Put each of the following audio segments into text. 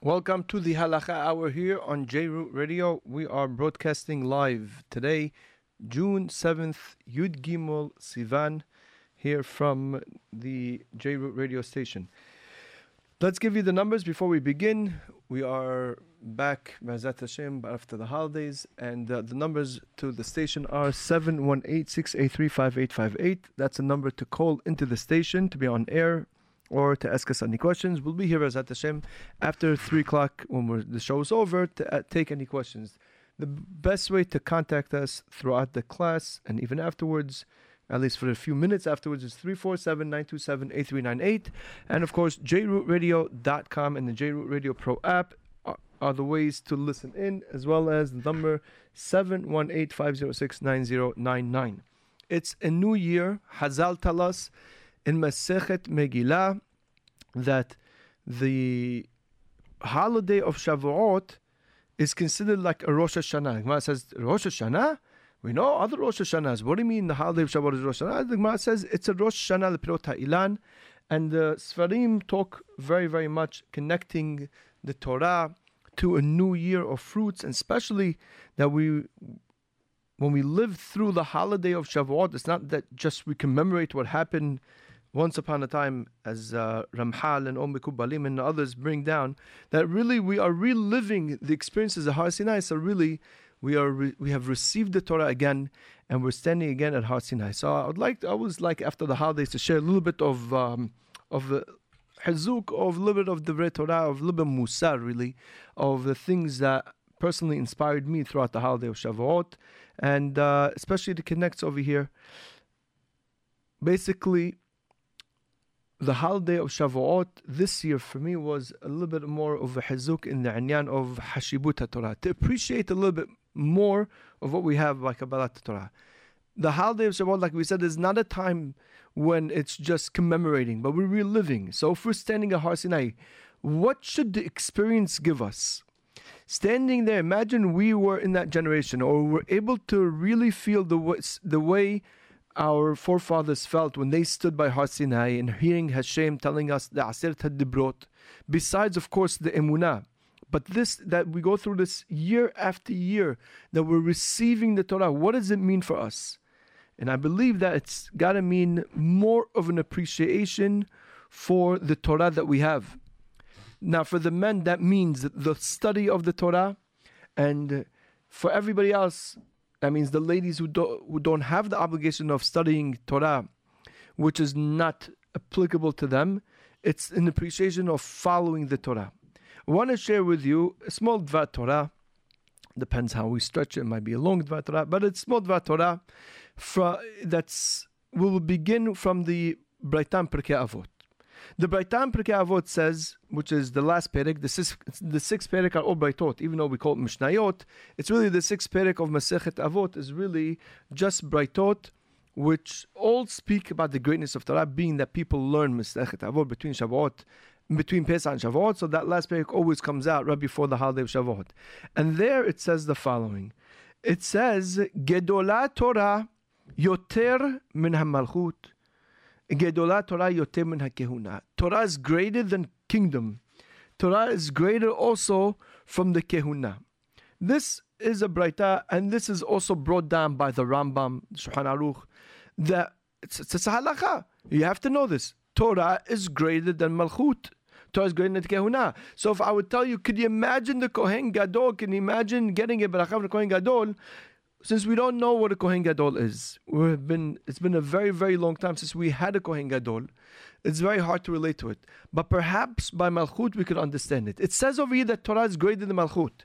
Welcome to the Halakha Hour here on JRoot Radio. We are broadcasting live today, June 7th, Yud Gimel Sivan, here from the JRoot Radio station. Let's give you the numbers before we begin. We are back, Mazat Hashem, after the holidays, and uh, the numbers to the station are 718-683-5858. That's a number to call into the station to be on air or to ask us any questions. We'll be here, Mazat Hashem, after 3 o'clock when the show is over to uh, take any questions. The best way to contact us throughout the class and even afterwards at least for a few minutes afterwards, is 347 927 8398. And of course, jrootradio.com and the JRoot Radio Pro app are, the ways to listen in, as well as the number 718 506 9099. It's a new year. Hazal tell us in Masechet Megillah that the holiday of Shavuot is considered like a Rosh Hashanah. Gemara says, Rosh Hashanah? We know other Rosh Hashanahs. What do you mean the holiday of Shavuot is Rosh Hashanah? The Gemara says it's a Rosh Hashanah Lepirot HaIlan. And the Sfarim talk very, very much connecting the Torah to a new year of fruits, and especially that we, when we live through the holiday of Shavuot, it's not that just we commemorate what happened once upon a time, as uh, Ramhal and Om Balim and others bring down, that really we are reliving the experiences of Har Sinai. So really, we are re- we have received the Torah again, and we're standing again at Har Sinai. So I would like to, I was like after the holidays to share a little bit of um, of the hazuk, of a little bit of the Torah, of a little bit musar, really, of the things that personally inspired me throughout the holiday of Shavuot, and uh, especially the connects over here. Basically, the holiday of Shavuot this year for me was a little bit more of a hazuk in the anyan of Hashibut Torah, to appreciate a little bit more of what we have by Kabbalat Torah. The holiday of Shavuot, like we said, is not a time when it's just commemorating, but we're reliving. So if we're standing at Har Sinai, what should the experience give us? Standing there, imagine we were in that generation, or we're able to really feel the the way our forefathers felt when they stood by Har Sinai and hearing Hashem telling us the Aseret Dibrot, besides, of course, the Emunah. But this, that we go through this year after year, that we're receiving the Torah, what does it mean for us? And I believe that it's got to mean more of an appreciation for the Torah that we have. Now, for the men, that means the study of the Torah, and for everybody else, that means the ladies who, do, who don't have the obligation of studying Torah, which is not applicable to them, it's an appreciation of following the Torah. I want to share with you a small Dvar Torah. Depends how we stretch it. It might be a long Dvar Torah, but it's small Dvar Torah. For, that's we will begin from the Braitam Pirkei Avot. The Braitam Pirkei Avot says, which is the last perek, the sixth, the perek are all Braitot, even though we call it Mishnayot, it's really the sixth perek of Masechet Avot is really just Braitot, which all speak about the greatness of Torah, being that people learn Masechet Avot between Shavuot, between Pesach and Shavuot, so that last perek always comes out right before the holiday of Shavuot. And there it says the following. It says, Gedolah Torah yoter min ha-malchut Gedolah Torah yoter min hakehuna. Torah is greater than kingdom. Torah is greater also from the kehuna. This is a braita, and this is also brought down by the Rambam, Shulchan Aruch, that it's, it's a halacha. You have to know this. Torah is greater than Malchut. Torah is greater than Kehuna. So if I would tell you, could you imagine the Kohen Gadol? Can you imagine getting a bracha from Kohen Gadol? Since we don't know what a Kohen Gadol is, we've been it's been a very very long time since we had a Kohen Gadol. It's very hard to relate to it. But perhaps by Malchut we could understand it. It says over here that Torah is greater than Malchut.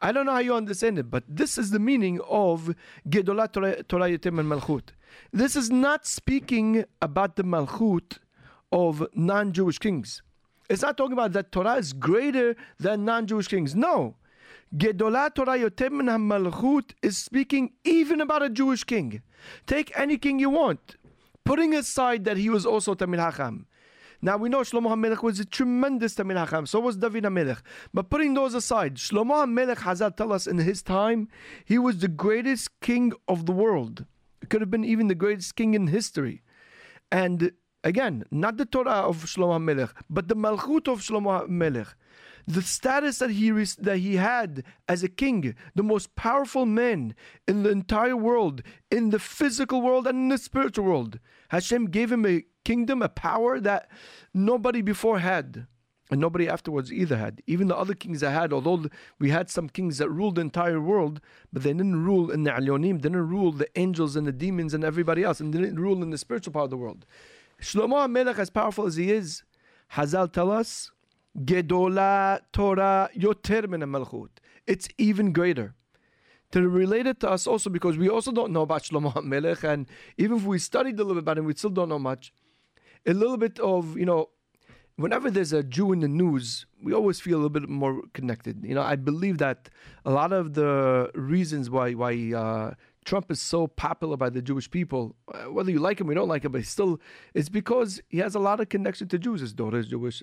I don't know how you understand it, but this is the meaning of Gedolah Torah, Torah Yotem and Malchut. This is not speaking about the Malchut of non-Jewish kings. It's not talking about that Torah is greater than non-Jewish kings. No. Gedolah Torah Yotem Malchut is speaking even about a Jewish king. Take any king you want, putting aside that he was also Talmid Hacham. Now we know Shlomo HaMelech was a tremendous Talmid Hacham, so was David HaMelech. But putting those aside, Shlomo HaMelech Hazal tell us in his time, he was the greatest king of the world. It could have been even the greatest king in history. And Again, not the Torah of Shlomo HaMelech, but the Malchut of Shlomo HaMelech. The status that he, that he had as a king, the most powerful man in the entire world, in the physical world and in the spiritual world. Hashem gave him a kingdom, a power that nobody before had. And nobody afterwards either had. Even the other kings that had, although we had some kings that ruled the entire world, but they didn't rule in the Alyonim, they didn't rule the angels and the demons and everybody else, and they didn't rule in the spiritual part of the world. Shlomo HaMelech, as powerful as he is, Hazal tell us, Gedola Torah yoter min malchut. It's even greater. To relate it to us also because we also don't know about Shlomo HaMelech, and even if we studied a little bit about him, we still don't know much. A little bit of, you know, whenever there's a Jew in the news, we always feel a little bit more connected. You know, I believe that a lot of the reasons why why uh, Trump is so popular by the Jewish people, uh, whether you like him or you don't like him, but still, it's because he has a lot of connection to Jews. His daughter is Jewish.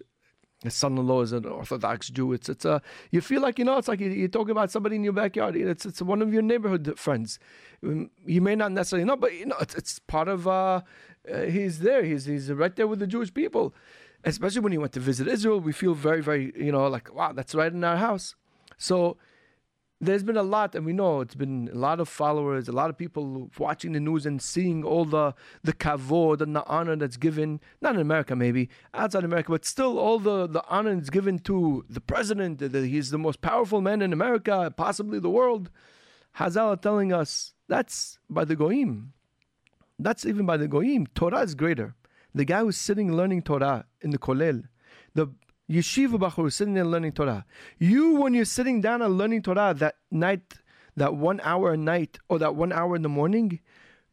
His son-in-law is an Orthodox Jew. It's it's a you feel like you know it's like you're talking about somebody in your backyard. It's it's one of your neighborhood friends. Um, you may not necessarily know, but you know it's it's part of. Uh, uh, he's there. He's he's right there with the Jewish people especially when he went to visit Israel, we feel very, very, you know, like, wow, that's right in our house. So there's been a lot, and we know it's been a lot of followers, a lot of people watching the news and seeing all the the kavod and the honor that's given, not in America maybe, outside America, but still all the, the honor that's given to the president, that he's the most powerful man in America, possibly the world. Hazal telling us that's by the goyim. That's even by the goyim. Torah is greater the guy who's sitting learning Torah in the Kolel, the yeshiva bachur sitting there learning Torah. You, when you're sitting down and learning Torah that night, that one hour a night, or that one hour in the morning,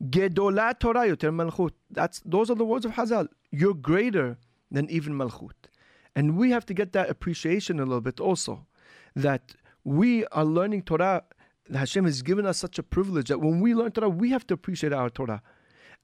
Gedola Torah yoter malchut. That's those are the words of Hazal. You're greater than even malchut, and we have to get that appreciation a little bit also, that we are learning Torah. Hashem has given us such a privilege that when we learn Torah, we have to appreciate our Torah.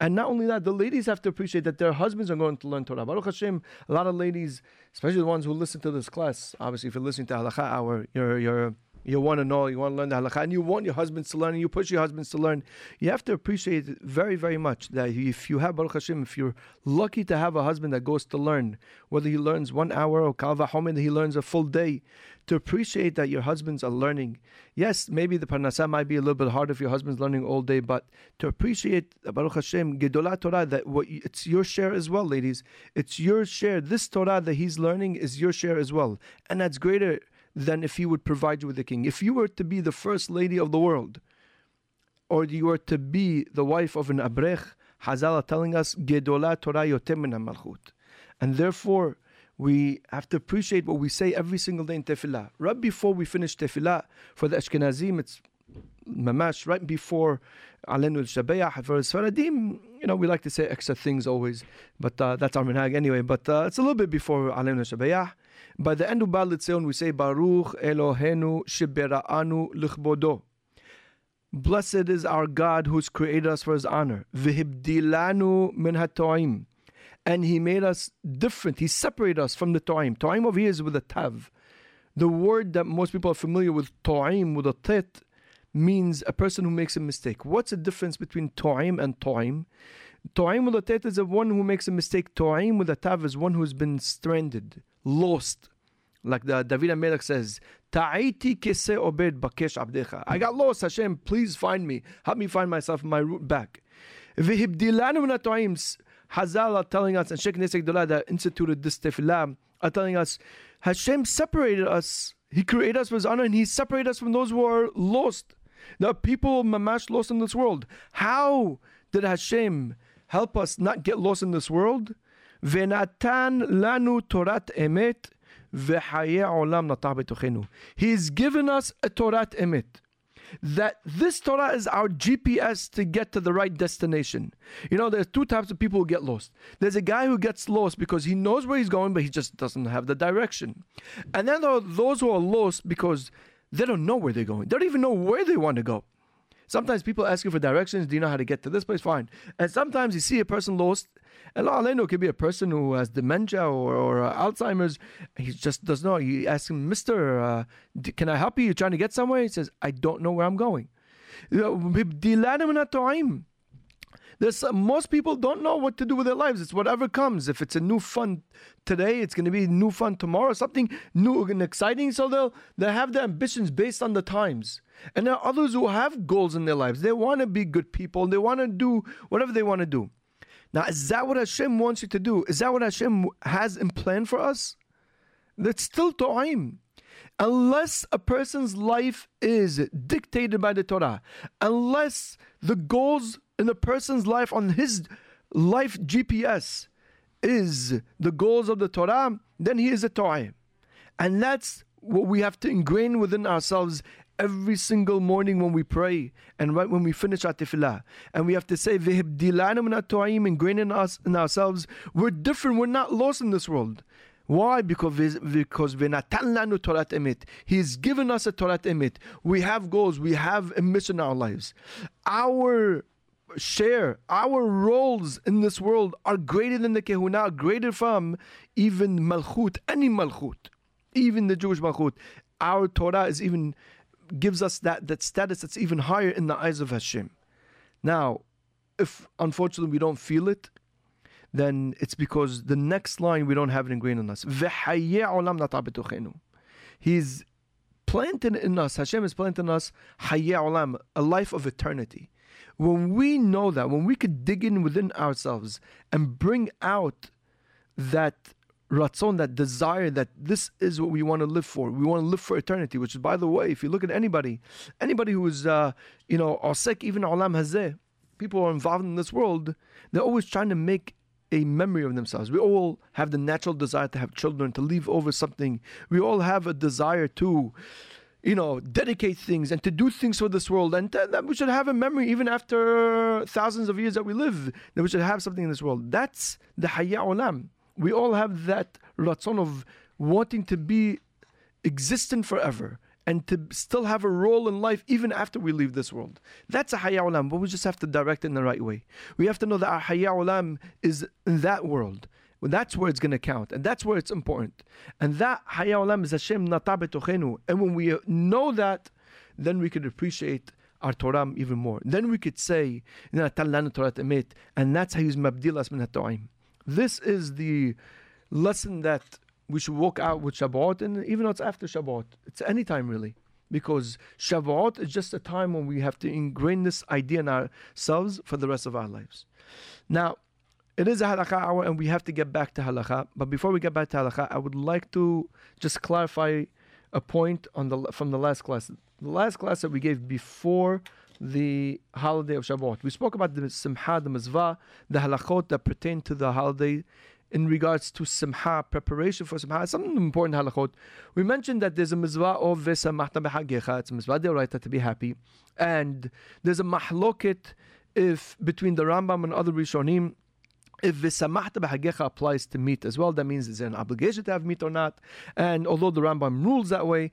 And not only that, the ladies have to appreciate that their husbands are going to learn Torah. Baruch Hashem, a lot of ladies, especially the ones who listen to this class, obviously, if you're listening to Halakha Hour, you're, you're you want to know, you want to learn the halakha, and you want your husbands to learn, and you push your husbands to learn. You have to appreciate it very, very much that if you have Baruch Hashem, if you're lucky to have a husband that goes to learn, whether he learns one hour or kal vachomer, he learns a full day, to appreciate that your husbands are learning. Yes, maybe the parnasa might be a little bit hard if your husband's learning all day, but to appreciate Baruch Hashem, Gedolah Torah, that what, it's your share as well, ladies. It's your share. This Torah that he's learning is your share as well, and that's greater than if he would provide you with a king. If you were to be the first lady of the world, or you were to be the wife of an abrech, Hazala telling us, Gedolah Torah yotem malchut. And therefore, we have to appreciate what we say every single day in tefillah. Right before we finish tefillah, for the Ashkenazim, it's mamash, right before Alenu Leshabeach. For Sfaradim, you know, we like to say extra things always, but uh, that's our minhag anyway. But uh, it's a little bit before Alenu Leshabeach. By the end of Bal Tzion, we say Baruch Elohenu Shibera'anu Lichbodo. Blessed is our God who's created us for His honor. Vihibdilanu min hatoim. And He made us different. He separated us from the toim. Toim over here is with a tav. The word that most people are familiar with, toim, with a tet, means a person who makes a mistake. What's the difference between toim and toim? Toim with a tet is the one who makes a mistake. Toim with a tav is one who's been stranded lost. Like the David HaMelech says, Ta'iti kese obed bakesh abdecha. I got lost, Hashem, please find me. Help me find myself my route back. V'hibdilanu min Hazal are telling us, and Sheikh Nesek Dola that instituted this tefillah are telling us, Hashem separated us. He created us for His honor, and He separated us from those who are lost. There are people mamash lost in this world. How did Hashem help us not get lost in this world? Venatan lanu torat emet. He has given us a Torah emet. That this Torah is our GPS to get to the right destination. You know, there's two types of people who get lost. There's a guy who gets lost because he knows where he's going, but he just doesn't have the direction. And then there are those who are lost because they don't know where they're going. They don't even know where they want to go. Sometimes people ask you for directions. Do you know how to get to this place? Fine. And sometimes you see a person lost and Aleno could be a person who has dementia or, or uh, Alzheimer's. He just doesn't know. You ask him, Mister, uh, can I help you? You're trying to get somewhere. He says, I don't know where I'm going. The There's uh, most people don't know what to do with their lives. It's whatever comes. If it's a new fun today, it's going to be new fun tomorrow. Something new and exciting. So they'll they have their ambitions based on the times. And there are others who have goals in their lives. They want to be good people. They want to do whatever they want to do. Now, is that what Hashem wants you to do? Is that what Hashem has in plan for us? That's still time. Unless a person's life is dictated by the Torah, unless the goals in a person's life on his life GPS is the goals of the Torah, then he is a Torah. And that's what we have to ingrain within ourselves every single morning when we pray and right when we finish our tefillah. And we have to say, ingrain in us in ourselves, we're different, we're not lost in this world. Why? Because because Torat Emet. He's given us a Torat Emet. We have goals. We have a mission in our lives. Our share, our roles in this world are greater than the Kehuna, greater from even Malchut, any Malchut, even the Jewish Malchut. Our Torah is even gives us that, that status that's even higher in the eyes of Hashem. Now, if unfortunately we don't feel it, then it's because the next line we don't have it ingrained in us. He's planted in us, Hashem is planted in us, a life of eternity. When we know that, when we could dig in within ourselves and bring out that ratzon, that desire that this is what we want to live for. We want to live for eternity, which is, by the way, if you look at anybody, anybody who is, uh, you know, osek, even olam hazeh, people who are involved in this world, they're always trying to make a memory of themselves. We all have the natural desire to have children, to leave over something. We all have a desire to, you know, dedicate things and to do things for this world. And that we should have a memory even after thousands of years that we live, that we should have something in this world. That's the hayya olam. We all have that ratzon of wanting to be existent forever and to still have a role in life even after we leave this world. That's a hayya olam, but we just have to direct it in the right way. We have to know that our olam is in that world. Well, that's where it's going to count, and that's where it's important. And that hayya olam is Hashem natabetochenu. And when we know that, then we could appreciate our Torah even more. Then we could say, and that's how he's mabdilas min This is the lesson that we should walk out with Shabbat, and even though it's after Shabbat, it's any time really. Because Shavuot is just a time when we have to ingrain this idea in ourselves for the rest of our lives. Now, it is a halakha hour and we have to get back to halakha. But before we get back to halakha, I would like to just clarify a point on the from the last class. The last class that we gave before the holiday of Shavuot. We spoke about the Simcha, the Mizvah, the halachot that pertain to the holiday in regards to simha, preparation for simha, some important halachot. We mentioned that there's a mizvah of v'samachta b'hagecha, it's a mizvah deoraita to be happy, and there's a mahloket if between the Rambam and other Rishonim if v'samachta b'hagecha applies to meat as well, that means is there an obligation to have meat or not? And although the Rambam rules that way,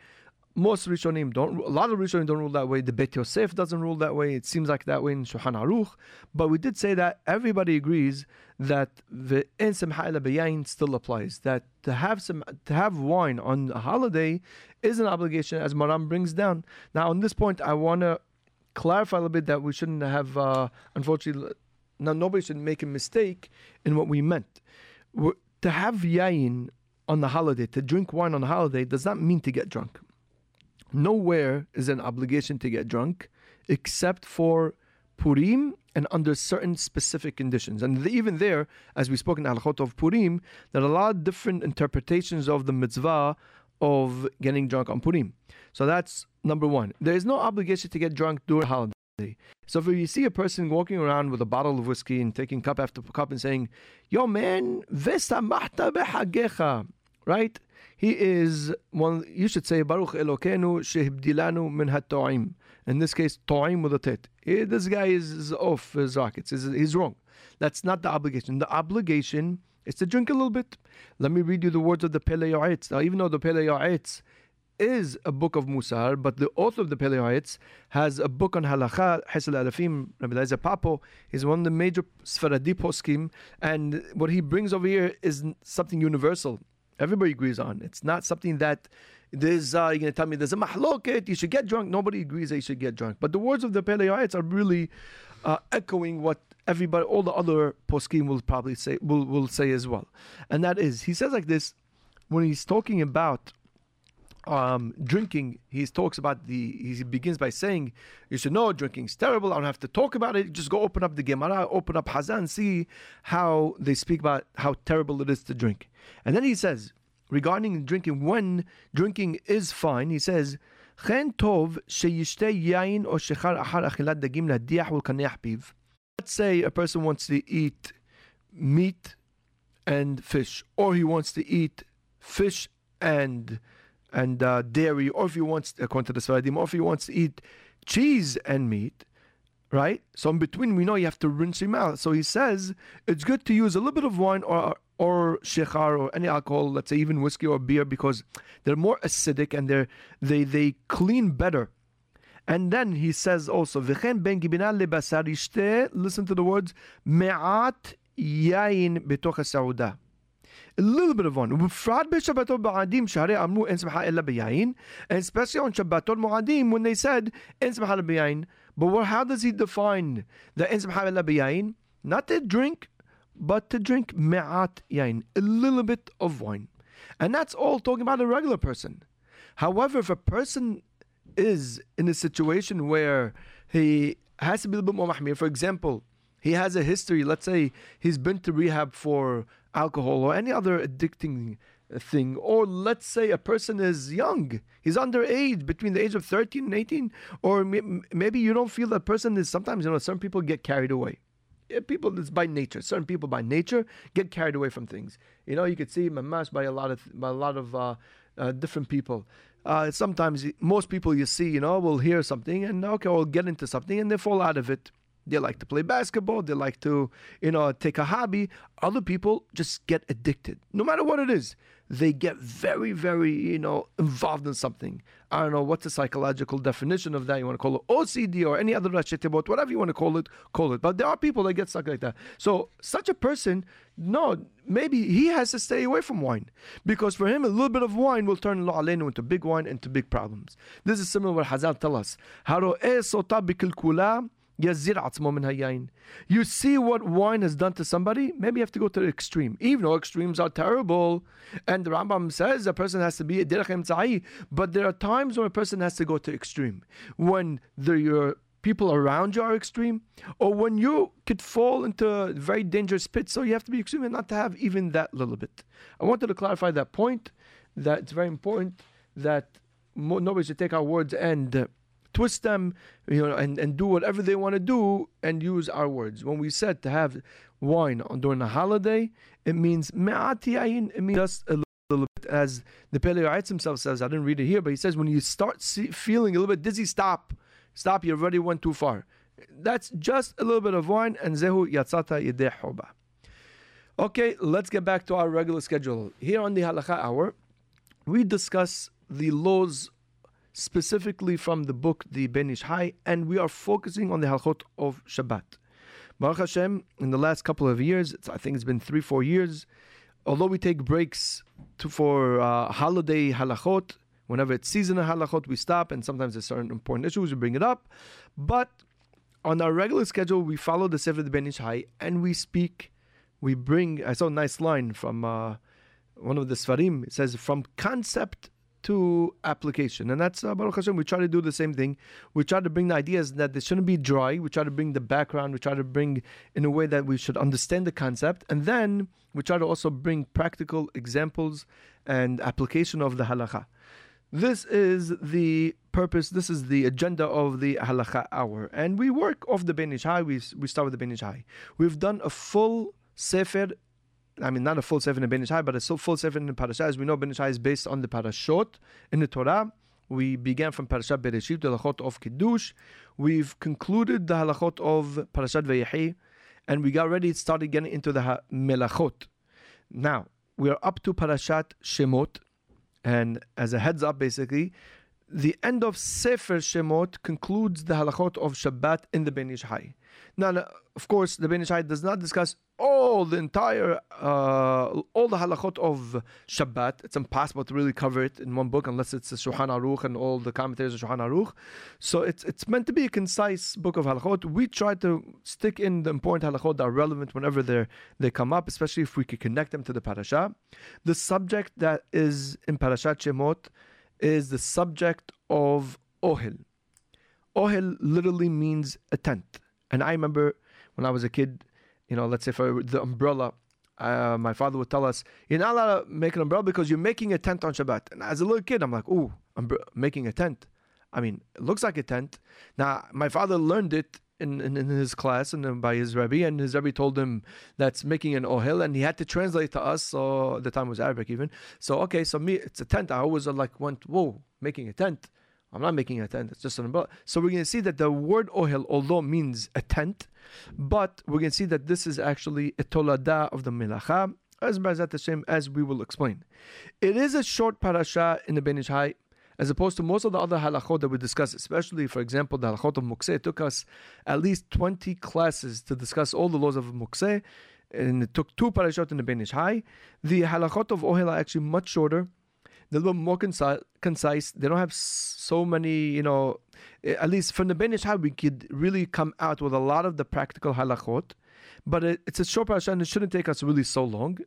most Rishonim don't. A lot of Rishonim don't rule that way. The Bet Yosef doesn't rule that way. It seems like that way in Shulchan Aruch. But we did say that everybody agrees that the En Simcha still applies. That to have some to have wine on a holiday is an obligation, as Maran brings down. Now, on this point, I want to clarify a little bit that we shouldn't have. Uh, unfortunately, now nobody should make a mistake in what we meant. We're, to have yain on the holiday, to drink wine on the holiday, does not mean to get drunk nowhere is an obligation to get drunk except for Purim and under certain specific conditions. And even there, as we spoke in Halachot of Purim, there are a lot of different interpretations of the mitzvah of getting drunk on Purim. So that's number one. There is no obligation to get drunk during holiday. So if you see a person walking around with a bottle of whiskey and taking cup after cup and saying, Yo man, vesamachta behagecha, right? He is one. You should say Baruch Elokenu shehibdilanu min hatoim. In this case, toim with a tet. Eh, this guy is, off his rockets. He's, wrong. That's not the obligation. The obligation is to drink a little bit. Let me read you the words of the Pele Yoetz. Now, even though the Pele Yoetz is a book of Musar, but the author of the Pele Yoetz has a book on halacha, Hesed La'alafim, Rabbi Eliezer Papo, is one of the major Sfaradi poskim, and what he brings over here is something universal everybody agrees on. It's not something that there's uh, you're gonna tell me there's a mahloket. You should get drunk. Nobody agrees that you should get drunk. But the words of the Pele are really uh, echoing what everybody, all the other poskim will probably say will will say as well, and that is he says like this when he's talking about um, drinking, he talks about the. He begins by saying, "You should know drinking is terrible. I don't have to talk about it. Just go open up the Gemara, open up Hazal, see how they speak about how terrible it is to drink." And then he says, regarding drinking, when drinking is fine, he says. Let's say a person wants to eat meat and fish, or he wants to eat fish and and uh, dairy, or if wants, according to the Sfaradim, or if he wants to eat cheese and meat, right? So in between, we know you have to rinse your mouth. So he says it's good to use a little bit of wine or or shechar or any alcohol, let's say even whiskey or beer, because they're more acidic and they're they they clean better. And then he says also, Listen to the words, me'at yain betoch sauda a little bit of one. B'frat b'shabbatot Mo'adim, shari amru en simcha ella b'yayin. Especially on shabbatot Mo'adim, when they said en simcha ella b'yayin. But what, how does he define the en simcha ella b'yayin? Not to drink, but to drink me'at yain, a little bit of wine. And that's all talking about a regular person. However, if a person is in a situation where he has to be a little bit more mahmir, for example, he has a history, let's say he's been to rehab for alcohol or any other addicting thing. Or let's say a person is young, he's underage, between the age of 13 and 18, or maybe you don't feel that person is sometimes, you know, some people get carried away. People, it's by nature. Certain people by nature get carried away from things. You know, you could see mamash by a lot of by a lot of uh, uh, different people. Uh, sometimes most people you see, you know, will hear something and okay, will get into something and they fall out of it. They like to play basketball. They like to, you know, take a hobby. Other people just get addicted, no matter what it is. They get very, very, you know, involved in something. I don't know what's the psychological definition of that. You want to call it OCD or any other rashitibot, whatever you want to call it, call it. But there are people that get stuck like that. So such a person, no, maybe he has to stay away from wine because for him a little bit of wine will turn alenu into big wine into big problems. This is similar to what Hazal tell us. You see what wine has done to somebody? Maybe you have to go to the extreme. Even though extremes are terrible, and the Rambam says a person has to be a derech but there are times when a person has to go to extreme. When the, your people around you are extreme, or when you could fall into a very dangerous pit, so you have to be extreme and not to have even that little bit. I wanted to clarify that point, that it's very important that nobody should take our words and uh, twist them, you know, and, and do whatever they want to do and use our words. When we said to have wine on during a holiday, it means me'atiyayin, it means just a little bit. As the Pele himself says, I didn't read it here, but he says when you start see, feeling a little bit dizzy, stop. Stop, you already went too far. That's just a little bit of wine, and zehu yatzata yedeh Okay, let's get back to our regular schedule. Here on the Halakha Hour, we discuss the laws specifically from the book the Ben Ish Hai, and we are focusing on the halachot of Shabbat. Baruch Hashem, in the last couple of years, I think it's been three, four years, although we take breaks to, for uh, holiday halachot, whenever it's seasonal halachot, we stop, and sometimes there's certain important issues, we bring it up. But on our regular schedule, we follow the Sefer the Ben Ish Hai, and we speak, we bring, I saw a nice line from uh, one of the Sfarim, it says, from concept to application. And that's uh, Baruch Hashem. We try to do the same thing. We try to bring the ideas that they shouldn't be dry. We try to bring the background. We try to bring in a way that we should understand the concept. And then we try to also bring practical examples and application of the halacha. This is the purpose, this is the agenda of the halacha hour. And we work off the Ben Ish Hai. We, we start with the Ben Ish Hai. We've done a full Sefer I mean, not a full seven in Ben Ish Hai, but a full seven in Parashah. As we know, Ben Ish Hai is based on the Parashot in the Torah. We began from Parashat Bereshit, the halachot of Kiddush. We've concluded the halachot of Parashat Vayehi, and we got ready, started getting into the Melachot. Now, we are up to Parashat Shemot, and as a heads up, basically, the end of Sefer Shemot concludes the halachot of Shabbat in the Ben Ish Hai. Now, of course, the Ben Ish Hai does not discuss all the entire, uh, all the halachot of Shabbat. It's impossible to really cover it in one book unless it's the Shulchan Aruch and all the commentaries of Shulchan Aruch. So it's it's meant to be a concise book of halachot. We try to stick in the important halachot that are relevant whenever they they come up, especially if we could connect them to the parasha. The subject that is in Parashat Shemot is the subject of ohel. Ohel literally means a tent. And I remember when I was a kid, you know, let's say for the umbrella, uh, my father would tell us, you're not allowed to make an umbrella because you're making a tent on Shabbat. And as a little kid, I'm like, ooh, I'm making a tent. I mean, it looks like a tent. Now, my father learned it in, in, in, his class and by his Rebbe, and his Rebbe told him that's making an ohel, and he had to translate to us. So the time was Arabic even. So okay, so me, it's a tent. I always uh, like went, whoa, making a tent. I'm not making a tent. It's just an umbrella. So we're going to see that the word ohel, although means a tent, but we're going to see that this is actually a tolada of the melacha, as B'ezrat Hashem, as we will explain. It is a short parasha in the Ben Ish Hai as opposed to most of the other halachot that we discuss, especially, for example, the halachot of Mukseh. It took us at least 20 classes to discuss all the laws of Mukseh, and it took two parashot in the Ben Ish Hai. The halachot of Ohel are actually much shorter. They're a little more concise. They don't have so many, you know, at least from the Ben Ish Hai, we could really come out with a lot of the practical halachot. But it, it's a short parashah and it shouldn't take us really so long.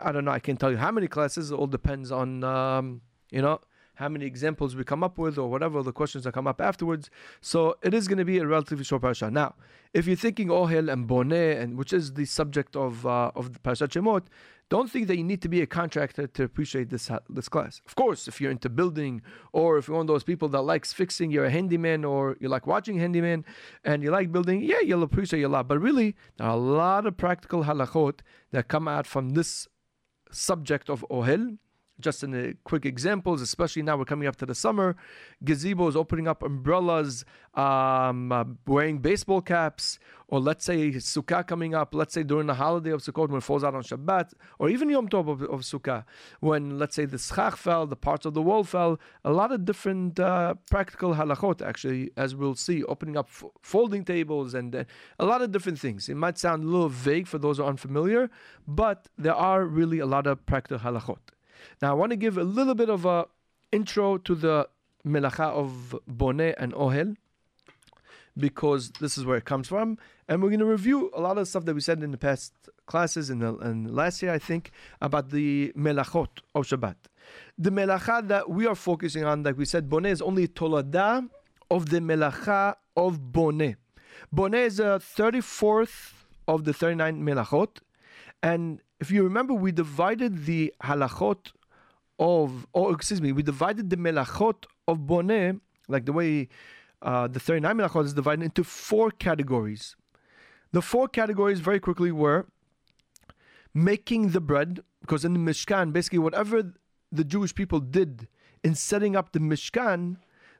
I don't know. I can't tell you how many classes. It all depends on, um, you know, how many examples we come up with, or whatever the questions that come up afterwards. So it is going to be a relatively short parasha. Now, if you're thinking Ohel and Boneh, and which is the subject of uh, of the Parashat Shemot, don't think that you need to be a contractor to appreciate this this class. Of course, if you're into building, or if you're one of those people that likes fixing, you're a handyman, or you like watching handyman, and you like building, yeah, you'll appreciate a lot. But really, there are a lot of practical halachot that come out from this subject of Ohel just in the quick examples, especially now we're coming up to the summer, gazebos opening up umbrellas, um, uh, wearing baseball caps, or let's say Sukkah coming up, let's say during the holiday of Sukkot when it falls out on Shabbat, or even Yom Tov of, of Sukkah, when let's say the schach fell, the parts of the wall fell, a lot of different uh, practical halachot actually, as we'll see, opening up f- folding tables and uh, a lot of different things. It might sound a little vague for those who are unfamiliar, but there are really a lot of practical halachot. Now, I want to give a little bit of a intro to the melacha of boneh and ohel because this is where it comes from, and we're going to review a lot of stuff that we said in the past classes in the and last year, I think, about the melachot of Shabbat. The melacha that we are focusing on, like we said, boneh is only tolada of the melacha of boneh. Boneh is uh, a 34th of the 39 melachot, and if you remember, we divided the halachot of, or excuse me, we divided the melachot of boneh, like the way uh, the 39 melachot is divided into four categories. The four categories very quickly were making the bread, because in the Mishkan, basically whatever the Jewish people did in setting up the Mishkan,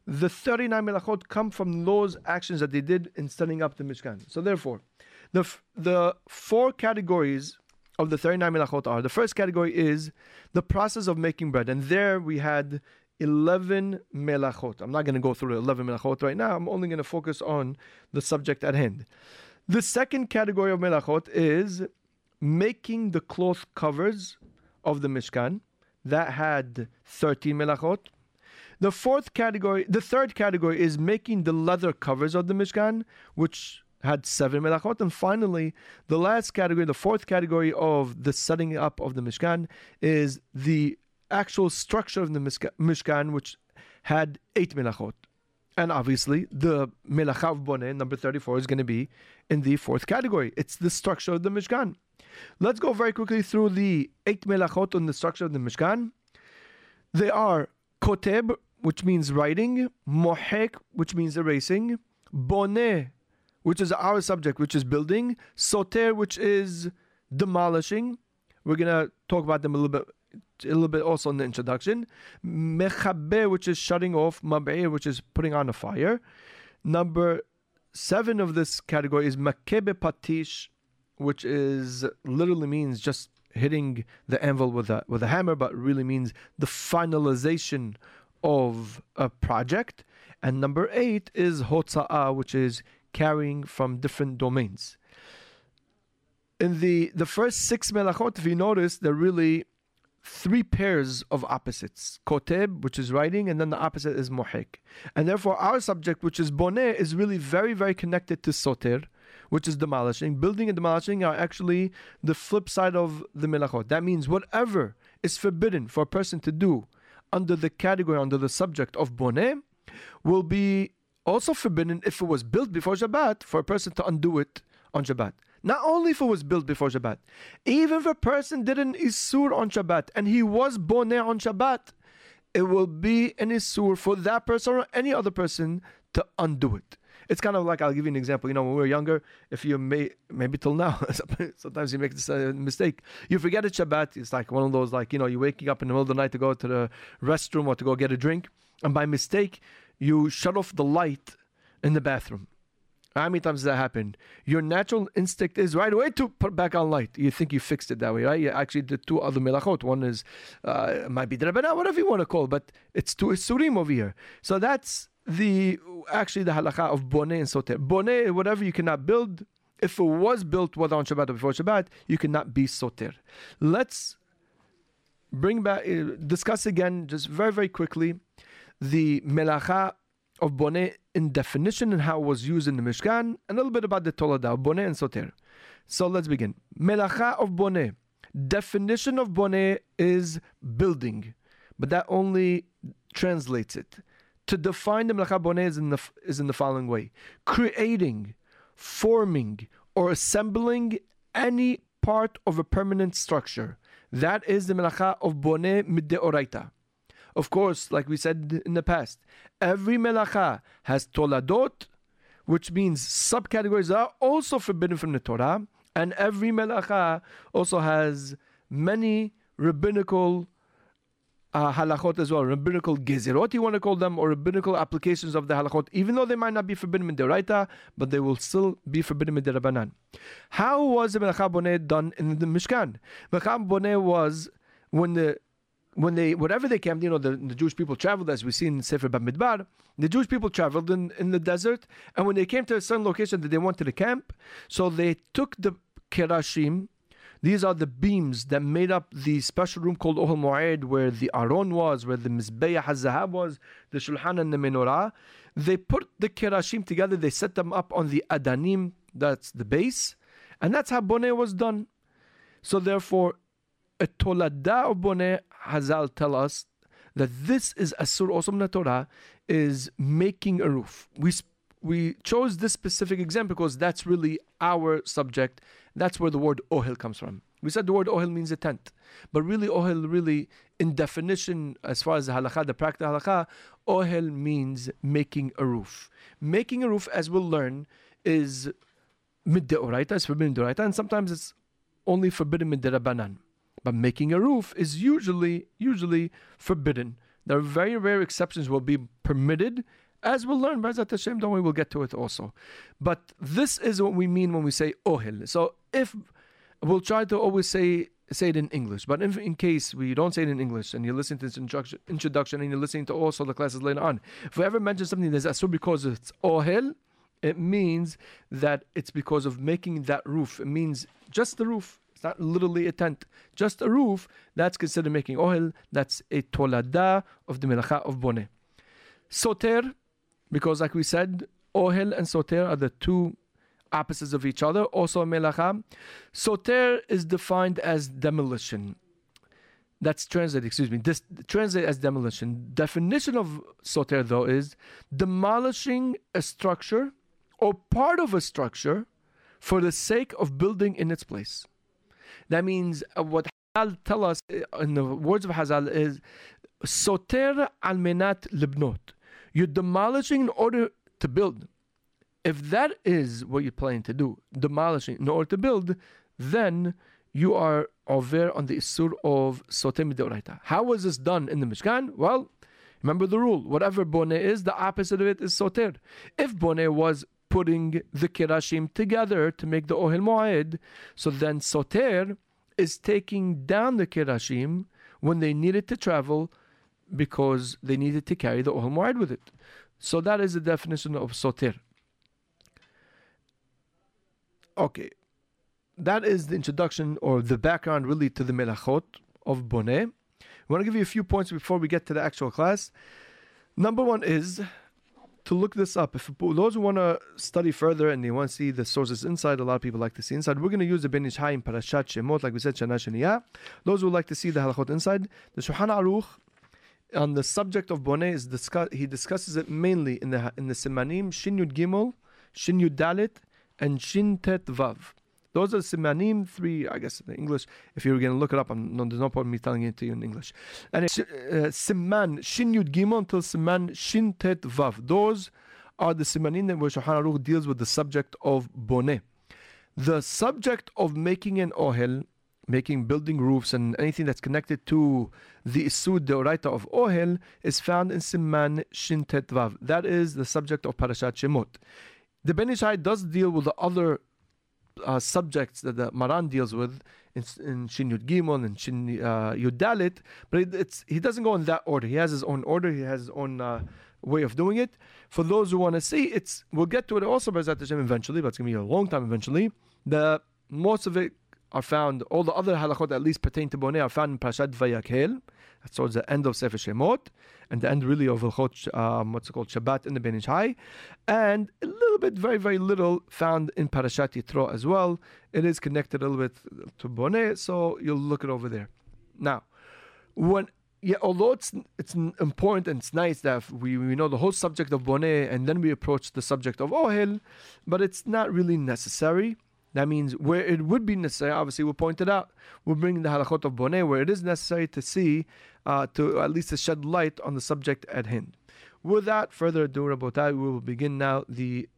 the 39 melachot come from those actions that they did in setting up the Mishkan. So therefore, the, the four categories of the 39 melachot are the first category is the process of making bread. And there we had 11 melachot. I'm not going to go through 11 melachot right now. I'm only going to focus on the subject at hand. The second category of melachot is making the cloth covers of the Mishkan. That had 13 melachot. The fourth category, the third category is making the leather covers of the Mishkan, which had seven melachot. And finally, the last category, the fourth category of the setting up of the Mishkan is the actual structure of the Mishkan, which had eight melachot. And obviously, the melacha Boneh, number 34, is going to be in the fourth category. It's the structure of the Mishkan. Let's go very quickly through the eight melachot on the structure of the Mishkan. They are koteb, which means writing, mohek, which means erasing, boneh, which is our subject, which is building, soter, which is demolishing. We're gonna talk about them a little bit, a little bit also in the introduction. Mechabe, which is shutting off. Mab'ir, which is putting on a fire. Number seven of this category is makeh bepatish, which is literally means just hitting the anvil with a with a hammer, but really means the finalization of a project. And number eight is hotza'ah, which is carrying from different domains. In the, the first six melachot, if you notice, they're really three pairs of opposites. Koteb, which is writing, and then the opposite is muhik. And therefore, our subject, which is boneh, is really very, very connected to soter, which is demolishing. Building and demolishing are actually the flip side of the melachot. That means whatever is forbidden for a person to do under the category, under the subject of boneh, will be also forbidden if it was built before Shabbat for a person to undo it on Shabbat. Not only if it was built before Shabbat, even if a person did an Isur on Shabbat and he was boneh on Shabbat, it will be an Isur for that person or any other person to undo it. It's kind of like I'll give you an example. You know, when we were younger, if you may maybe till now, sometimes you make this uh, mistake. You forget it's Shabbat. It's like one of those like you know you're waking up in the middle of the night to go to the restroom or to go get a drink, and by mistake you shut off the light in the bathroom. How many times that happen? Your natural instinct is right away to put back on light. You think you fixed it that way, right? You actually did two other melachot. One is uh, might be drabana, whatever you want to call, it, but it's two isurim over here. So that's the actually the halacha of boneh and soter. Boneh, whatever you cannot build. If it was built whether on Shabbat or before Shabbat, you cannot be soter. Let's bring back, uh, discuss again, just very very quickly, the melacha of boneh in definition and how it was used in the Mishkan, and a little bit about the Tolada of boneh and soter. So let's begin. Melacha of boneh. Definition of boneh is building, but that only translates it to define the melacha boneh is in the is in the following way: creating, forming, or assembling any part of a permanent structure. That is the melacha of boneh middeoraita. Of course, like we said in the past, every melacha has toladot, which means subcategories are also forbidden from the Torah, and every melacha also has many rabbinical uh, halachot as well, rabbinical gezerot, you want to call them, or rabbinical applications of the halachot, even though they might not be forbidden in the Raita, but they will still be forbidden in the Rabbanan. How was the Melacha Boneh done in the Mishkan? Melacha Boneh was when the when they whatever they camped, you know, the, the Jewish people traveled, as we see in Sefer Bamidbar, the Jewish people traveled in, in the desert, and when they came to a certain location that they wanted to camp, so they took the kerashim, these are the beams that made up the special room called Ohel Moed, where the Aron was, where the Mizbeah HaZahab was, the Shulchan and the Menorah. They put the Kerashim together, they set them up on the Adanim, that's the base, and that's how Boneh was done. So therefore, a Tolada of Boneh, Hazal tell us that this is Asur Osam Torah, is making a roof. We we chose this specific example because that's really our subject. That's where the word ohel comes from. We said the word ohel means a tent, but really ohel, really in definition, as far as the halakha, the practical halakha, ohel means making a roof. Making a roof, as we'll learn, is mid oraita, it's forbidden oraita, and sometimes it's only forbidden mid rabbanan. But making a roof is usually usually forbidden. There are very rare exceptions will be permitted as we'll learn, B'ezrat Hashem, don't we? We'll get to it also. But this is what we mean when we say ohel. So if we'll try to always say say it in English, but if in case we don't say it in English and you listen to this introduction and you're listening to also the classes later on, if we ever mention something that's asur because it's ohel, it means that it's because of making that roof. It means just the roof. It's not literally a tent, just a roof. That's considered making ohel. That's a tolada of the melacha of boneh. Soter because, like we said, ohel and soter are the two opposites of each other. Also, melacha. Soter is defined as demolition. That's translated, excuse me, this translated as demolition. Definition of soter, though, is demolishing a structure or part of a structure for the sake of building in its place. That means uh, what Hazal tell us uh, in the words of Hazal is soter al menat libnot you're demolishing in order to build. If that is what you're planning to do, demolishing in order to build, then you are over on the Isur of Soter Deoraita. How was this done in the Mishkan? Well, remember the rule. Whatever Boneh is, the opposite of it is Soter. If Boneh was putting the Kirashim together to make the Ohel Moed, so then Soter is taking down the Kirashim when they needed to travel because they needed to carry the ohel moed with it. So that is the definition of soter. Okay, that is the introduction or the background really to the melachot of boneh. I want to give you a few points before we get to the actual class. Number one is to look this up. If those who want to study further and they want to see the sources inside, a lot of people like to see inside. We're going to use the Ben Ish Hai in Parashat Shemot, like we said, Shana Shaniya. Those who like to see the halachot inside, the Shulchan Aruch on the subject of boneh is discuss, he discusses it mainly in the in the simanim Shin Yud Gimel, Shin Yud Dalet, and Shin Tet Vav. Those are simanim, three, I guess, in English. If you're going to look it up, I'm, no, there's no point in me telling it to you in English. And it's uh, siman Shin Yud Gimel until siman Shin Tet Vav. Those are the simanim that where Shulchan Aruch deals with the subject of boneh. The subject of making an ohel making building roofs and anything that's connected to the Isur Deoraita of Ohel is found in Siman Shin Tet Vav. That is the subject of Parashat Shemot. The Ben Ish Hai does deal with the other uh, subjects that the Maran deals with in, in Shin Yud Gimel and Shin uh, Yud Dalet, but it, it's he doesn't go in that order. He has his own order. He has his own uh, way of doing it. For those who want to see, it's we'll get to it also, Bezat Hashem, eventually, but it's going to be a long time eventually. The most of it are found, all the other halachot at least pertain to Boneh are found in Parashat Vayakhel. That's towards the end of Sefer Shemot, and the end really of Hilchot, um, what's it called, Shabbat in the Ben And a little bit, very, very little found in Parashat Yitro as well. It is connected a little bit to Boneh, so you'll look it over there. Now, when yeah, although it's it's important and it's nice that we, we know the whole subject of Boneh and then we approach the subject of Ohel, but it's not really necessary. That means where it would be necessary, obviously we'll point it out. We'll bring the halachot of boneh where it is necessary to see, uh, to at least to shed light on the subject at hand. Without further ado, Rabotai, we will begin now the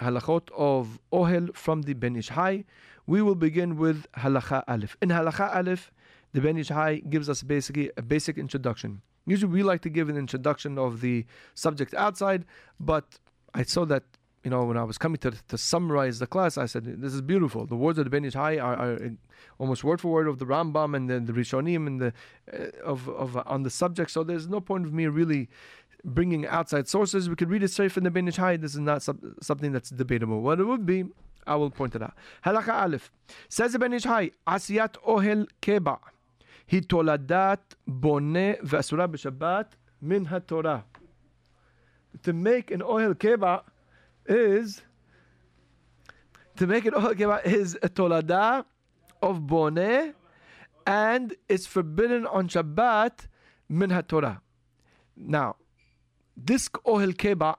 halachot of ohel from the Ben Ish Hai. We will begin with halacha alif. In halacha alif, the Ben Ish Hai gives us basically a basic introduction. Usually we like to give an introduction of the subject outside, but I saw that you know, when I was coming to to summarize the class, I said, "This is beautiful. The words of the Ben Ish Hai are, are, almost word for word of the Rambam and the, the Rishonim and the uh, of of uh, on the subject. So there's no point of me really bringing outside sources. We could read it straight from the Ben Ish Hai. This is not sub- something that's debatable. What it would be, I will point it out. Halakha Aleph says the Ben Ish Hai, Asiyat Ohel Keba, Hitoladat Bone Vasura B'Shabbat Min HaTorah. To make an Ohel Keba is to make it all is a tolada of boneh, and it's forbidden on Shabbat min Torah. Now, this ohel keba,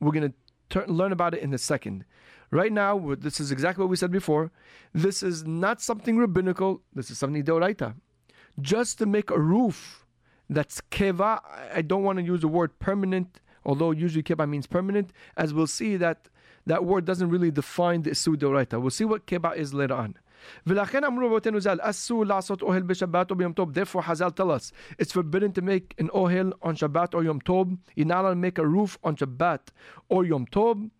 we're going to learn about it in a second. Right now, this is exactly what we said before. This is not something rabbinical. This is something deoraita. Just to make a roof that's keva, I don't want to use the word permanent although usually keba means permanent, as we'll see that that word doesn't really define the isur deoraita. We'll see what keba is later on. Therefore, Hazal tell us it's forbidden to make an ohel on Shabbat or Yom Tov. You're not allowed to make a roof on Shabbat or Yom Tov.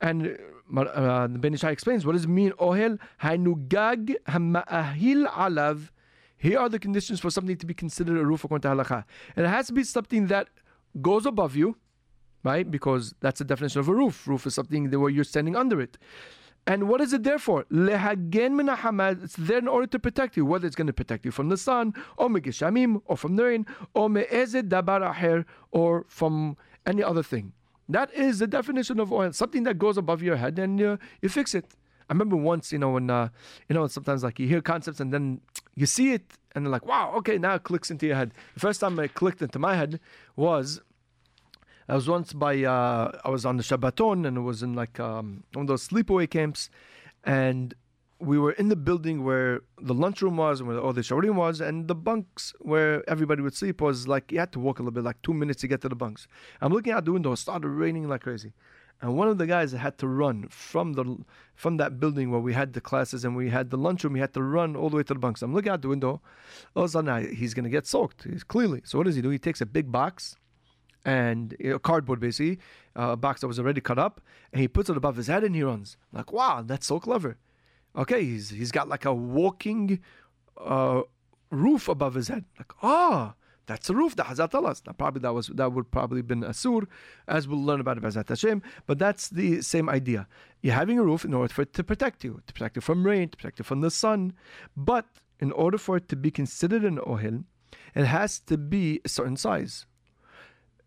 And uh, Ben Ish Hai explains what does it mean ohel? Hainugag hama'ahil alav. Here are the conditions for something to be considered a roof according to halakha. It has to be something that goes above you, right? Because that's the definition of a roof. Roof is something where you're standing under it. And what is it there for? It's there in order to protect you, whether it's going to protect you from the sun, or megishamim, or from the rain, or me'ezed dabar aher, or from any other thing. That is the definition of ohel. Something that goes above your head and you, you fix it. I remember once, you know, when, uh, you know, sometimes like you hear concepts and then you see it and like, wow, okay, now it clicks into your head. The first time it clicked into my head was I was once by uh, I was on the Shabbaton and it was in like um, one of those sleepaway camps, and we were in the building where the lunchroom was and where all the shiurim was, and the bunks where everybody would sleep was like you had to walk a little bit, like two minutes to get to the bunks. I'm looking out the window, it started raining like crazy. And one of the guys had to run from the from that building where we had the classes and we had the lunchroom. He had to run all the way to the bunks. I'm looking out the window. A sudden, he's to get soaked. He's clearly. So what does he do? He takes a big box and know, cardboard basically, uh, a box that was already cut up, and he puts it above his head and he runs. like, wow, that's so clever. Okay, he's he's got like a walking uh, roof above his head. Like, ah, oh, That's the roof that Hazal tell us. Now, probably that was that would probably been Asur, as we'll learn about it Bezat Hashem. But that's the same idea. You're having a roof in order for it to protect you, to protect you from rain, to protect you from the sun. But in order for it to be considered an ohel, it has to be a certain size.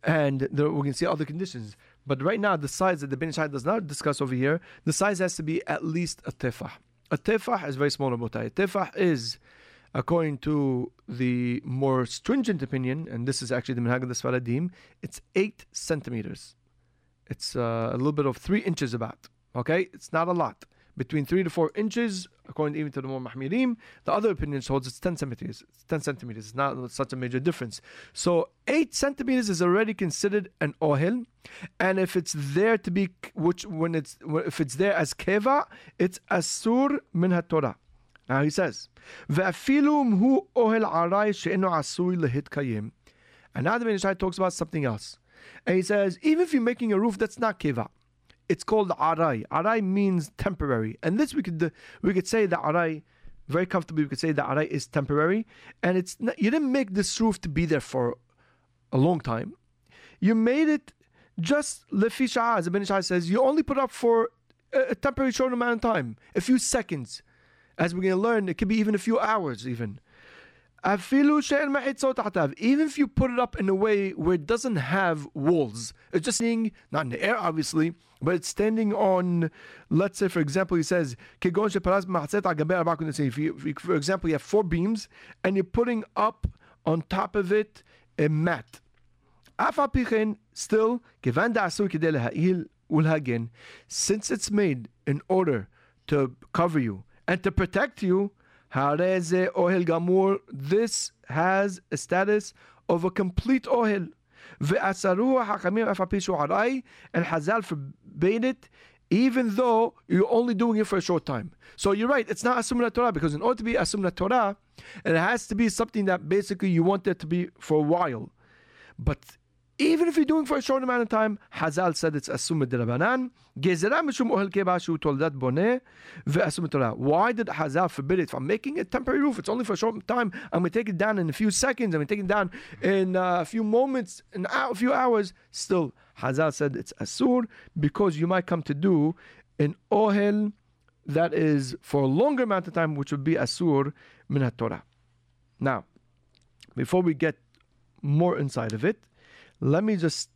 And there, we can see other conditions. But right now, the size that the Ben Ish Hai does not discuss over here, the size has to be at least a tefah. A tefah is very small, Rabotai. A tefah is according to the more stringent opinion, and this is actually the Minhag of the Sfaradim, it's eight centimeters. It's uh, a little bit of three inches about. Okay, it's not a lot between three to four inches, according even to the more Mahmirim. The other opinion holds it's 10 centimeters. It's 10 centimeters. It's not such a major difference. So, eight centimeters is already considered an ohel. And if it's there to be, which when it's if it's there as keva, it's asur min haTorah. Now he says, "Va'afilu hu ohel aray she'enu asui lehitkayim." And now the Ben Ish Hai talks about something else, and he says, even if you're making a roof that's not keva, it's called arai. Arai means temporary. And this we could we could say that arai very comfortably we could say that arai is temporary. And it's not, you didn't make this roof to be there for a long time. You made it just lefi as the Ben says, you only put up for a temporary short amount of time, a few seconds. As we're going to learn, it could be even a few hours, even. Even if you put it up in a way where it doesn't have walls, it's just standing, not in the air, obviously, but it's standing on, let's say, for example, he says, if you, for example, you have four beams and you're putting up on top of it a mat. Still, since it's made in order to cover you, and to protect you, Hareze Ohel Gamur, this has a status of a complete Ohel. Ve'asaruha Hakamim Afapi Shuharai, and Hazal forbade it, even though you're only doing it for a short time. So you're right, it's not Asumna Torah, because in order to be Asumna Torah, it has to be something that basically you want it to be for a while. But even if you're doing for a short amount of time, Hazal said it's boneh ve'assumed Torah. Why did Hazal forbid it? If I'm making a temporary roof, it's only for a short time. I'm going to take it down in a few seconds. I'm going to take it down in uh, a few moments, in a few hours. Still, Hazal said it's asur because you might come to do an ohel that is for a longer amount of time, which would be asur min Torah. Now, before we get more inside of it, let me just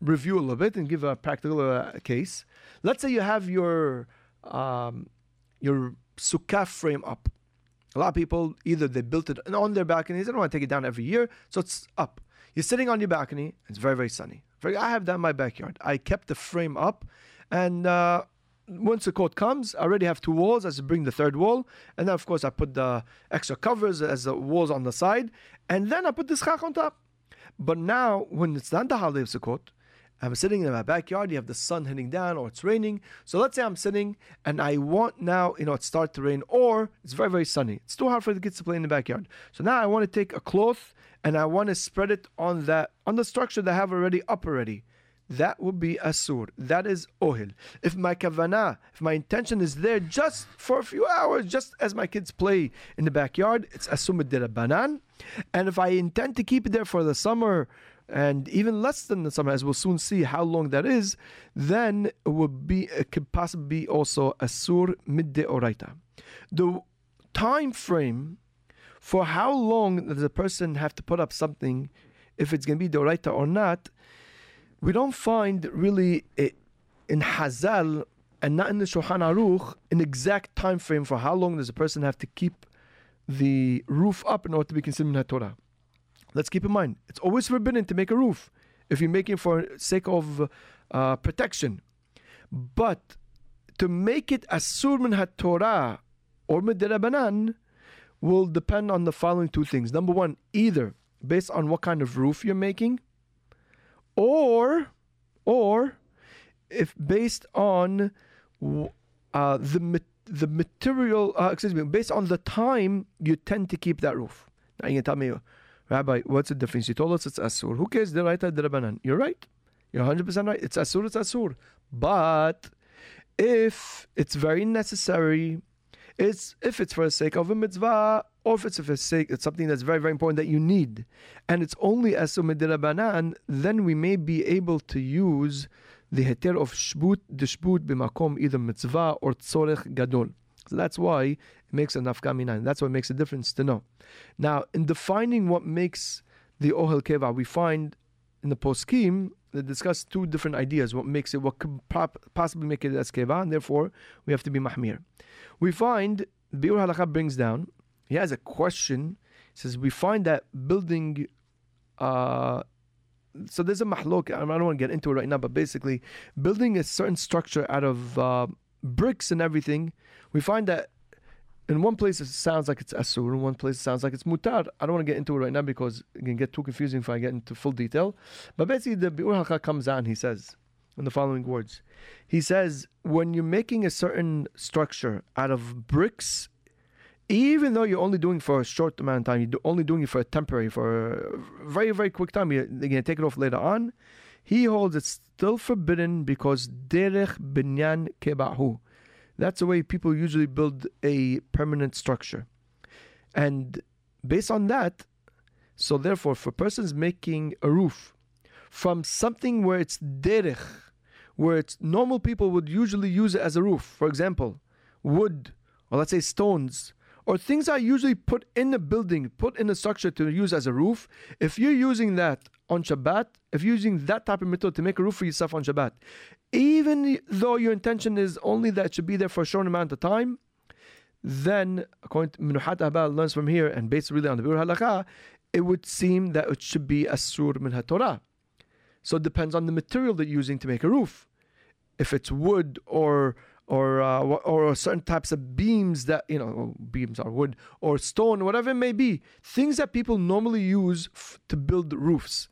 review a little bit and give a practical uh, case. Let's say you have your um, your sukkah frame up. A lot of people either they built it on their balconies. They don't want to take it down every year, so it's up. You're sitting on your balcony. It's very very sunny. I have that in my backyard. I kept the frame up, and uh, once the coat comes, I already have two walls. I just bring the third wall, and then of course I put the extra covers as the walls on the side, and then I put the schach on top. But now, when it's not the holiday of Sukkot, I'm sitting in my backyard, you have the sun hitting down, or it's raining. So let's say I'm sitting and I want now, you know, it start to rain, or it's very, very sunny. It's too hard for the kids to play in the backyard. So now I want to take a cloth and I want to spread it on that on the structure that I have already up already. That would be asur. That is ohel. If my kavana, if my intention is there just for a few hours, just as my kids play in the backyard, it's asumid banan. And if I intend to keep it there for the summer and even less than the summer, as we'll soon see how long that is, then it would be it could possibly be also asur midde oraita. The time frame for how long does a person have to put up something, if it's going to be oraita or not, we don't find really in Hazal and not in the Shulchan Aruch an exact time frame for how long does a person have to keep the roof up in order to be considered in Torah. Let's keep in mind, it's always forbidden to make a roof if you're making for sake of uh, protection. But to make it asur min Torah or midirabanan will depend on the following two things. Number one, either based on what kind of roof you're making, or or if based on uh, the the material, uh, excuse me, based on the time you tend to keep that roof. Now you can tell me, Rabbi, what's the difference? You told us it's asur. Who cares? The right the rabbanan. You're right. You're 100 percent right. It's asur. It's asur. But if it's very necessary, it's if it's for the sake of a mitzvah, or if it's for sake, it's something that's very, very important that you need, and it's only as banan, then we may be able to use the heter of shbut, the shbut b'makom, either mitzvah or tzorech gadol. So that's why it makes a nafkamina, that's what makes a difference to know. Now, in defining what makes the ohel keva, we find in the poskim they discuss two different ideas. What makes it, what could possibly make it as keva, and therefore we have to be mahmir. We find Biur Halakha brings down. He has a question. He says we find that building. Uh, so there's a mahlok. I don't want to get into it right now, but basically, building a certain structure out of uh, bricks and everything, we find that in one place it sounds like it's asur, in one place it sounds like it's mutar. I don't want to get into it right now because it can get too confusing if I get into full detail. But basically, the biur comes on. He says in the following words, he says when you're making a certain structure out of bricks. Even though you're only doing for a short amount of time, you're only doing it for a temporary, for a very, very quick time, you're going to take it off later on. He holds it's still forbidden because derech binyan kebahu that's the way people usually build a permanent structure. And based on that, so therefore, for persons making a roof from something where it's derech, where it's normal people would usually use it as a roof, for example, wood, or let's say stones, or things are usually put in a building, put in a structure to use as a roof, if you're using that on Shabbat, if you're using that type of material to make a roof for yourself on Shabbat, even though your intention is only that it should be there for a short amount of time, then according to Menuhat Ahava learns from here and based really on the Biur Halakha, it would seem that it should be Asur min Torah. So it depends on the material that you're using to make a roof. If it's wood or or uh, or certain types of beams that you know beams are wood or stone whatever it may be things that people normally use f- to build roofs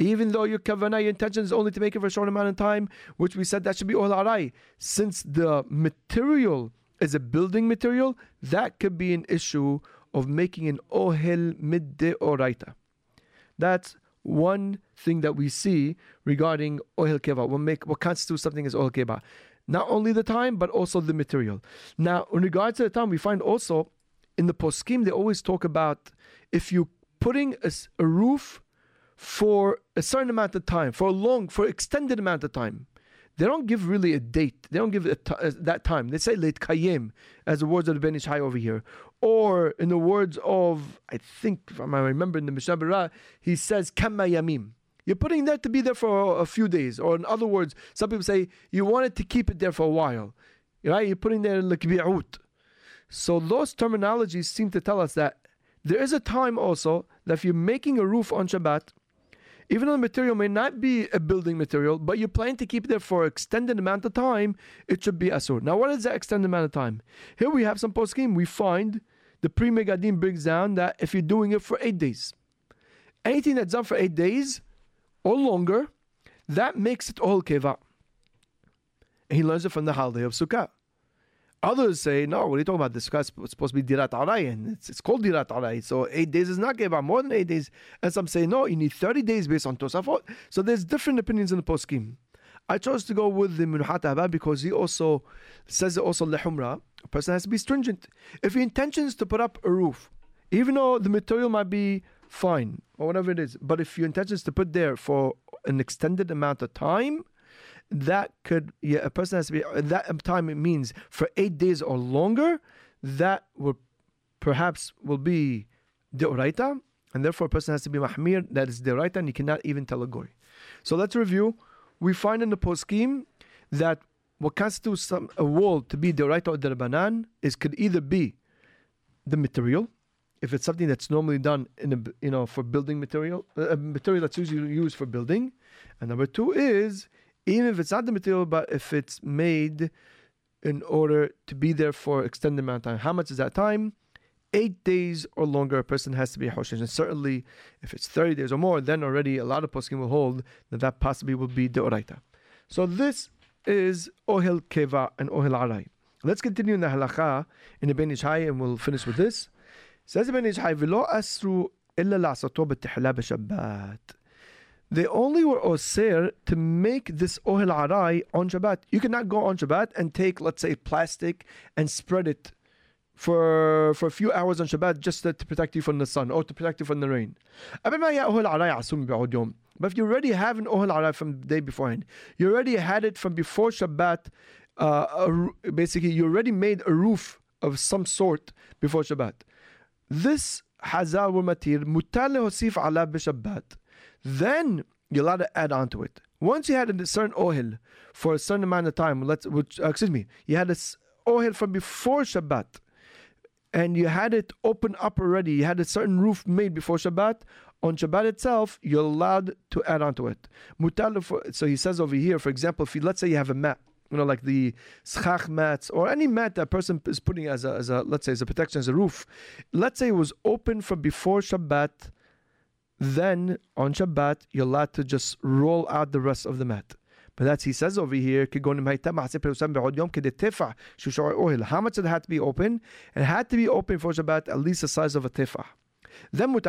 even though your kavanah, your intention is only to make it for a short amount of time, which we said that should be ohel arai. Since the material is a building material, that could be an issue of making an ohel midde oraita. That's one thing that we see regarding ohel keva. What make what constitutes something as ohel keva. Not only the time, but also the material. Now, in regards to the time, we find also in the poskim they always talk about if you putting a, a roof for a certain amount of time, for a long, for extended amount of time. They don't give really a date. They don't give that time. They say late kayim, as the words of the Ben Ish Chai over here. Or in the words of, I think, if I remember in the Mishnah Berurah, he says kama yamim. You're putting that to be there for a few days. Or in other words, some people say you wanted to keep it there for a while. Right? You're putting there like bi'ut. So those terminologies seem to tell us that there is a time also that if you're making a roof on Shabbat, even though the material may not be a building material, but you plan to keep it there for an extended amount of time, it should be asur. Now, what is that extended amount of time? Here we have some poskim. We find the Pri Megadim brings down that if you're doing it for eight days, anything that's done for eight days or longer, that makes it all keva. He learns it from the holiday of Sukkah. Others say, no, what are you talking about? This guy's supposed to be dirat aray, and it's, it's called dirat aray. So eight days is not keva, more than eight days. And some say, no, you need 30 days based on Tosafot. So there's different opinions in the poskim. I chose to go with the Menuhat Ahava because he also says it also lehumra. A person has to be stringent. If your intention is to put up a roof, even though the material might be fine or whatever it is, but if your intention is to put there for an extended amount of time, that could yeah, a person has to be uh, that time it means for eight days or longer that will perhaps will be deoraita and therefore a person has to be mahmir that is deoraita and you cannot even tell a goy. So let's review. We find in the poskim that what constitutes some, a wall to be deoraita or derbanan is could either be the material if it's something that's normally done in a you know for building material a material that's usually used for building and number two is even if it's not the material, but if it's made in order to be there for extended amount of time. How much is that time? Eight days or longer, a person has to be a hoshish. And certainly, if it's 30 days or more, then already a lot of poskim will hold that that possibly will be the oraita. So this is ohel keva and ohel aray. Let's continue in the halacha in the Ben Ish Chai and we'll finish with this. B'shabbat they only were osir to make this ohel aray on Shabbat. You cannot go on Shabbat and take, let's say, plastic and spread it for for a few hours on Shabbat just to, to protect you from the sun or to protect you from the rain. But if you already have an ohel aray from the day beforehand, you already had it from before Shabbat. Uh, basically, you already made a roof of some sort before Shabbat. This hazal wa matir mutar lehosif alav b'Shabbat. Then you're allowed to add on to it. Once you had a certain ohel for a certain amount of time, let's which, uh, excuse me, you had a ohel from before Shabbat, and you had it open up already. You had a certain roof made before Shabbat. On Shabbat itself, you're allowed to add on to it. So he says over here, for example, if you, let's say you have a mat, you know, like the schach mats or any mat that person is putting as a, as a, let's say, as a protection, as a roof. Let's say it was open from before Shabbat then on Shabbat, you're allowed to just roll out the rest of the mat. But that's he says over here, how much it had to be open? It had to be open for Shabbat at least the size of a tefah. Then Then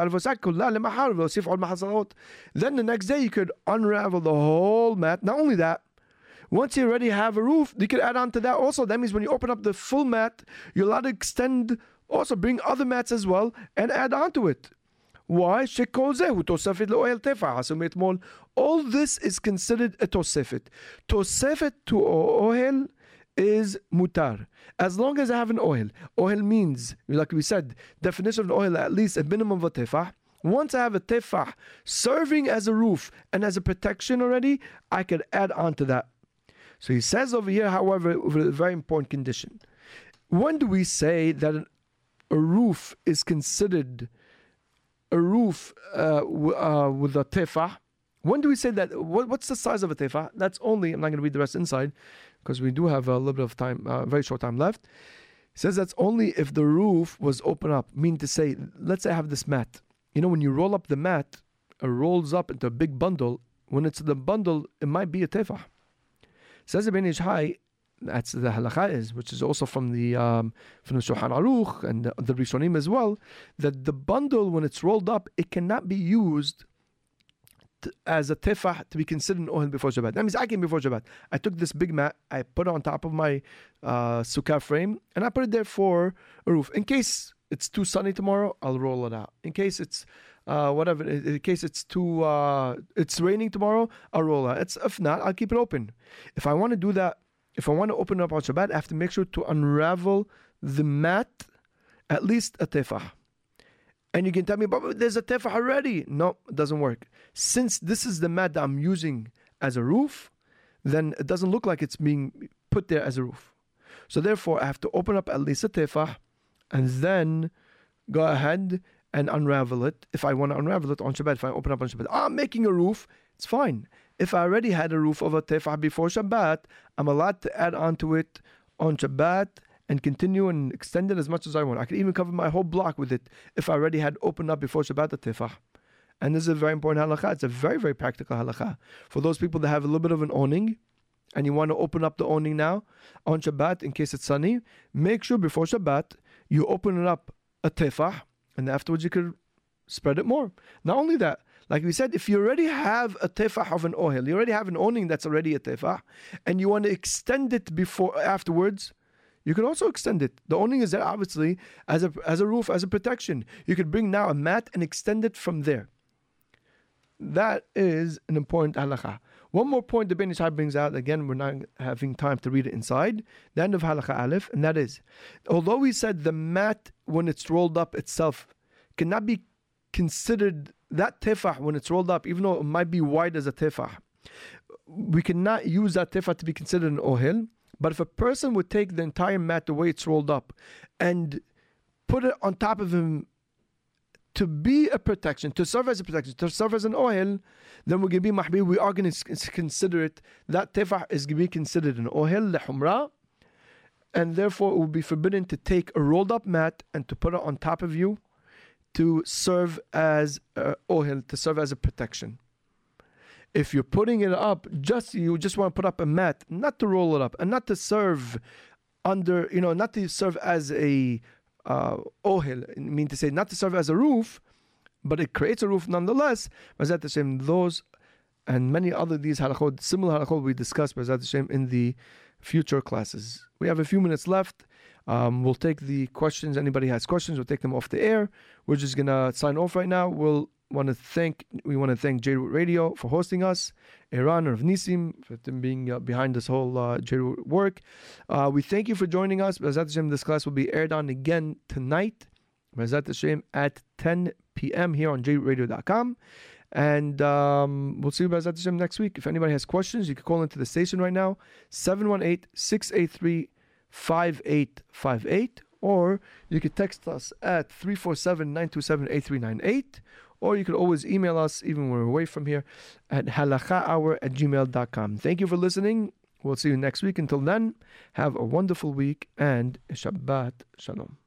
the next day you could unravel the whole mat. Not only that, once you already have a roof, you can add on to that also. That means when you open up the full mat, you're allowed to extend, also bring other mats as well and add on to it. Why? All this is considered a tosefet. Tosefet to ohel is mutar. As long as I have an ohel. Ohel means, like we said, definition of ohel, at least a minimum of a tefah. Once I have a tefah serving as a roof and as a protection already, I can add on to that. So he says over here, however, with a very important condition. When do we say that a roof is considered a roof uh, w- uh, with a tefah. When do we say that? What, what's the size of a tefah? That's only, I'm not going to read the rest inside because we do have a little bit of time, uh, very short time left. It says that's only if the roof was open up. Mean to say, let's say I have this mat. You know, when you roll up the mat, it rolls up into a big bundle. When it's the bundle, it might be a tefah. Says the Ibn Ishai, that's the halakha is, which is also from the um, from the Shulchan Aruch and the, the Rishonim as well, that the bundle when it's rolled up, it cannot be used to, as a tefah to be considered an ohel before Shabbat. That means I came before Shabbat. I took this big mat, I put it on top of my uh, sukkah frame, and I put it there for a roof. In case it's too sunny tomorrow, I'll roll it out. In case it's uh, whatever, in case it's too uh, it's raining tomorrow, I'll roll out. It's if not, I'll keep it open. If I want to do that if I want to open up on Shabbat, I have to make sure to unravel the mat at least a tefah. And you can tell me, but there's a tefah already. No, it doesn't work. Since this is the mat that I'm using as a roof, then it doesn't look like it's being put there as a roof. So therefore, I have to open up at least a tefah and then go ahead and unravel it. If I want to unravel it on Shabbat, if I open up on Shabbat, I'm making a roof, it's fine. If I already had a roof of a tefah before Shabbat, I'm allowed to add onto it on Shabbat and continue and extend it as much as I want. I can even cover my whole block with it if I already had opened up before Shabbat the tefah. And this is a very important halakha. It's a very, very practical halakha. For those people that have a little bit of an awning, and you want to open up the awning now on Shabbat in case it's sunny, make sure before Shabbat you open it up a tefah, and afterwards you could spread it more. Not only that, like we said, if you already have a tefah of an ohel, you already have an awning that's already a tefah, and you want to extend it before afterwards, you can also extend it. The awning is there obviously as a as a roof, as a protection. You could bring now a mat and extend it from there. That is an important halakha. One more point the Ben Ish Hai brings out, again, we're not having time to read it inside, the end of halakha aleph, and that is, although we said the mat, when it's rolled up itself, cannot be considered that tefah, when it's rolled up, even though it might be wide as a tefah, we cannot use that tefah to be considered an ohel. But if a person would take the entire mat the way it's rolled up and put it on top of him to be a protection, to serve as a protection, to serve as an ohel, then we're going to be mahmir. We are going to consider it. That tefah is going to be considered an ohel, lehumra, and therefore it will be forbidden to take a rolled up mat and to put it on top of you to serve as uh, to serve as a protection. If you're putting it up, just you just want to put up a mat, not to roll it up, and not to serve under, you know, not to serve as a uh, ohel, mean to say, not to serve as a roof, but it creates a roof nonetheless. Bezat Hashem, those and many other these halachot, similar halachot we discussed Bezat Hashem in the future classes. We have a few minutes left. Um, we'll take the questions. Anybody has questions, we'll take them off the air. We're just gonna sign off right now. We'll want to thank we want to thank J Radio for hosting us, Iran of Nisim for them being uh, behind this whole uh, J work. Uh, we thank you for joining us. Bezat Hashem, this class will be aired on again tonight. Bezat Hashem at 10 p.m. here on jrootradio.com. And um, we'll see you Bezat Hashem next week. If anybody has questions, you can call into the station right now, 718 683 5858 or you can text us at 347-927-8398 or you could always email us even when we're away from here at halakhahour at gmail.com. Thank you for listening. We'll see you next week. Until then, have a wonderful week and Shabbat Shalom.